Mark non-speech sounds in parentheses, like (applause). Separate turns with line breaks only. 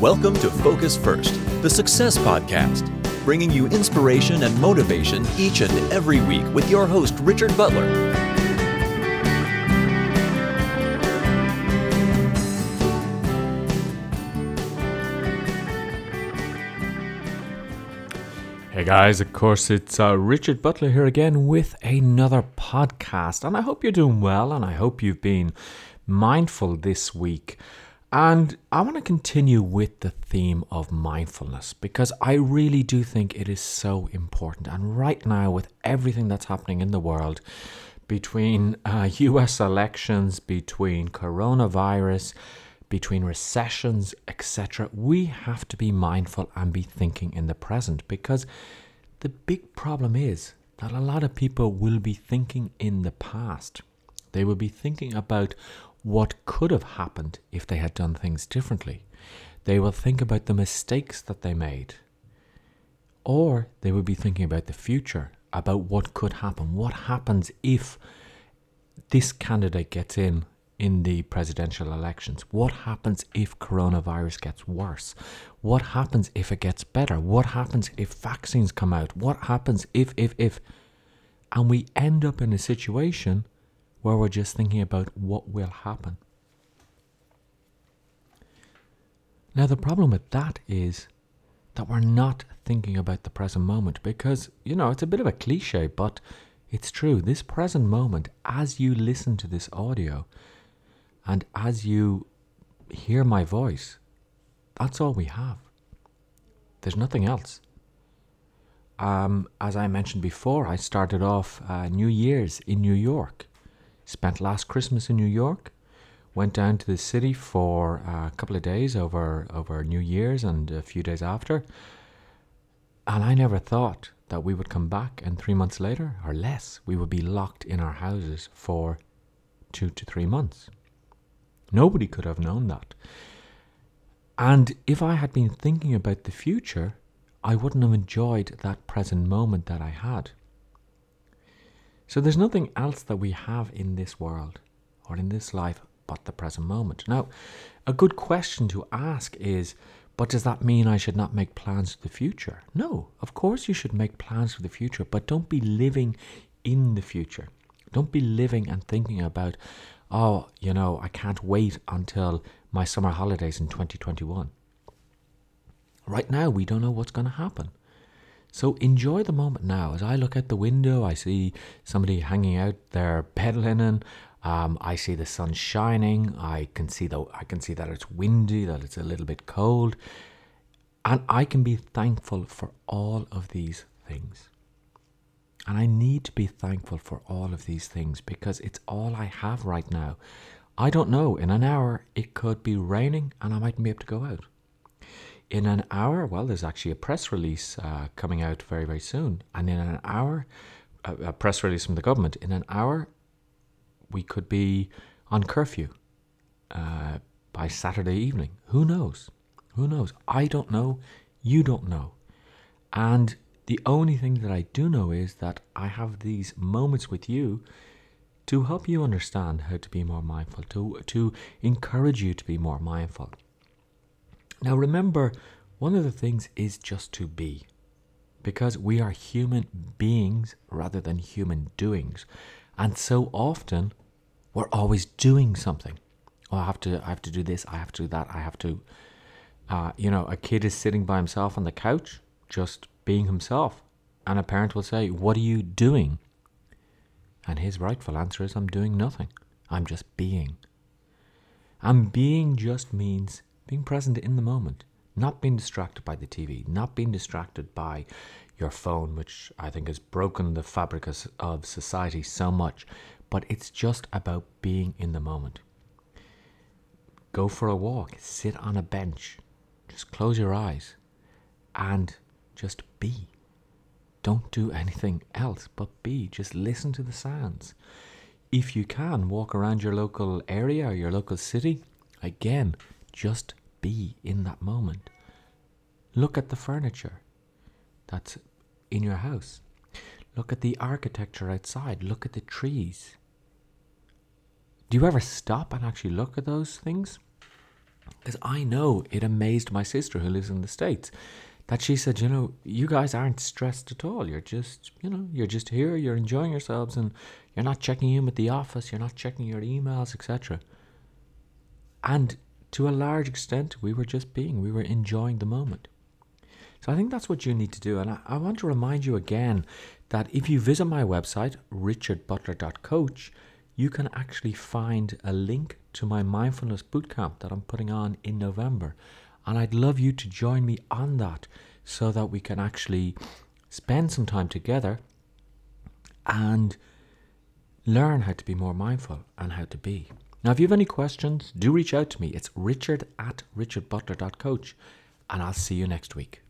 Welcome to Focus First, the Success Podcast, bringing you inspiration and motivation each and every week with your host, Richard Butler.
Hey guys, of course, it's uh, Richard Butler here again with another podcast. And I hope you're doing well and I hope you've been mindful this week. And I want to continue with the theme of mindfulness because I really do think it is so important. And right now, with everything that's happening in the world, between uh, (laughs) US elections, between coronavirus, between recessions, etc., we have to be mindful and be thinking in the present because the big problem is that a lot of people will be thinking in the past. They will be thinking about what could have happened if they had done things differently. They will think about the mistakes that they made. Or they will be thinking about the future, about what could happen. What happens if this candidate gets in in the presidential elections? What happens if coronavirus gets worse? What happens if it gets better? What happens if vaccines come out? What happens if, if, if? And we end up in a situation where we're just thinking about what will happen. Now, the problem with that is that we're not thinking about the present moment because, you know, it's a bit of a cliche, but it's true. This present moment, as you listen to this audio, and as you hear my voice, that's all we have. There's nothing else. Um, as I mentioned before, I started off uh, New Year's in New York. Spent last Christmas in New York. Went down to the city for a couple of days over over New Year's and a few days after. And I never thought that we would come back and three months later, or less, we would be locked in our houses for two to three months. Nobody could have known that. And if I had been thinking about the future, I wouldn't have enjoyed that present moment that I had. So there's nothing else that we have in this world or in this life but the present moment. Now, a good question to ask is but does that mean I should not make plans for the future? No, of course you should make plans for the future, but don't be living in the future. Don't be living and thinking about, oh, you know, I can't wait until my summer holidays in 2021. Right now, we don't know what's going to happen. So enjoy the moment now. As I look out the window, I see somebody hanging out their bed linen. Um, I see the sun shining. I can see I can see that it's windy, that it's a little bit cold, and I can be thankful for all of these things. And I need to be thankful for all of these things because it's all I have right now. I don't know, in an hour it could be raining and I mightn't be able to go out. In an hour, well, there's actually a press release uh, coming out very, very soon. And in an hour, a, a press release from the government, in an hour, we could be on curfew uh, by Saturday evening. Who knows? Who knows? I don't know. You don't know. And the only thing that I do know is that I have these moments with you to help you understand how to be more mindful, to, to encourage you to be more mindful. Now, remember, one of the things is just to be, because we are human beings rather than human doings. And so often, we're always doing something. Oh, I have to, I have to do this, I have to do that, I have to. Uh, you know, a kid is sitting by himself on the couch, just being himself. And a parent will say, What are you doing? And his rightful answer is, I'm doing nothing. I'm just being. And being just means being present in the moment, not being distracted by the TV, not being distracted by your phone, which I think has broken the fabric of society so much. But it's just about being in the moment. Go for a walk, sit on a bench, just close your eyes and just be. Don't do anything else but be. Just listen to the sounds. If you can, walk around your local area or your local city. Again, just be in that moment. Look at the furniture that's in your house. Look at the architecture outside. Look at the trees. Do you ever stop and actually look at those things? Because I know it amazed my sister who lives in the States that she said, you know, you guys aren't stressed at all. You're just, you know, you're just here, you're enjoying yourselves, and you're not checking in with the office, you're not checking your emails, etc. And to a large extent, we were just being, we were enjoying the moment. So I think that's what you need to do. And I, I want to remind you again that if you visit my website, richardbutler.coach, you can actually find a link to my mindfulness bootcamp that I'm putting on in November. And I'd love you to join me on that so that we can actually spend some time together and learn how to be more mindful and how to be. Now, if you have any questions, do reach out to me. It's richard at richardbutler.coach, and I'll see you next week.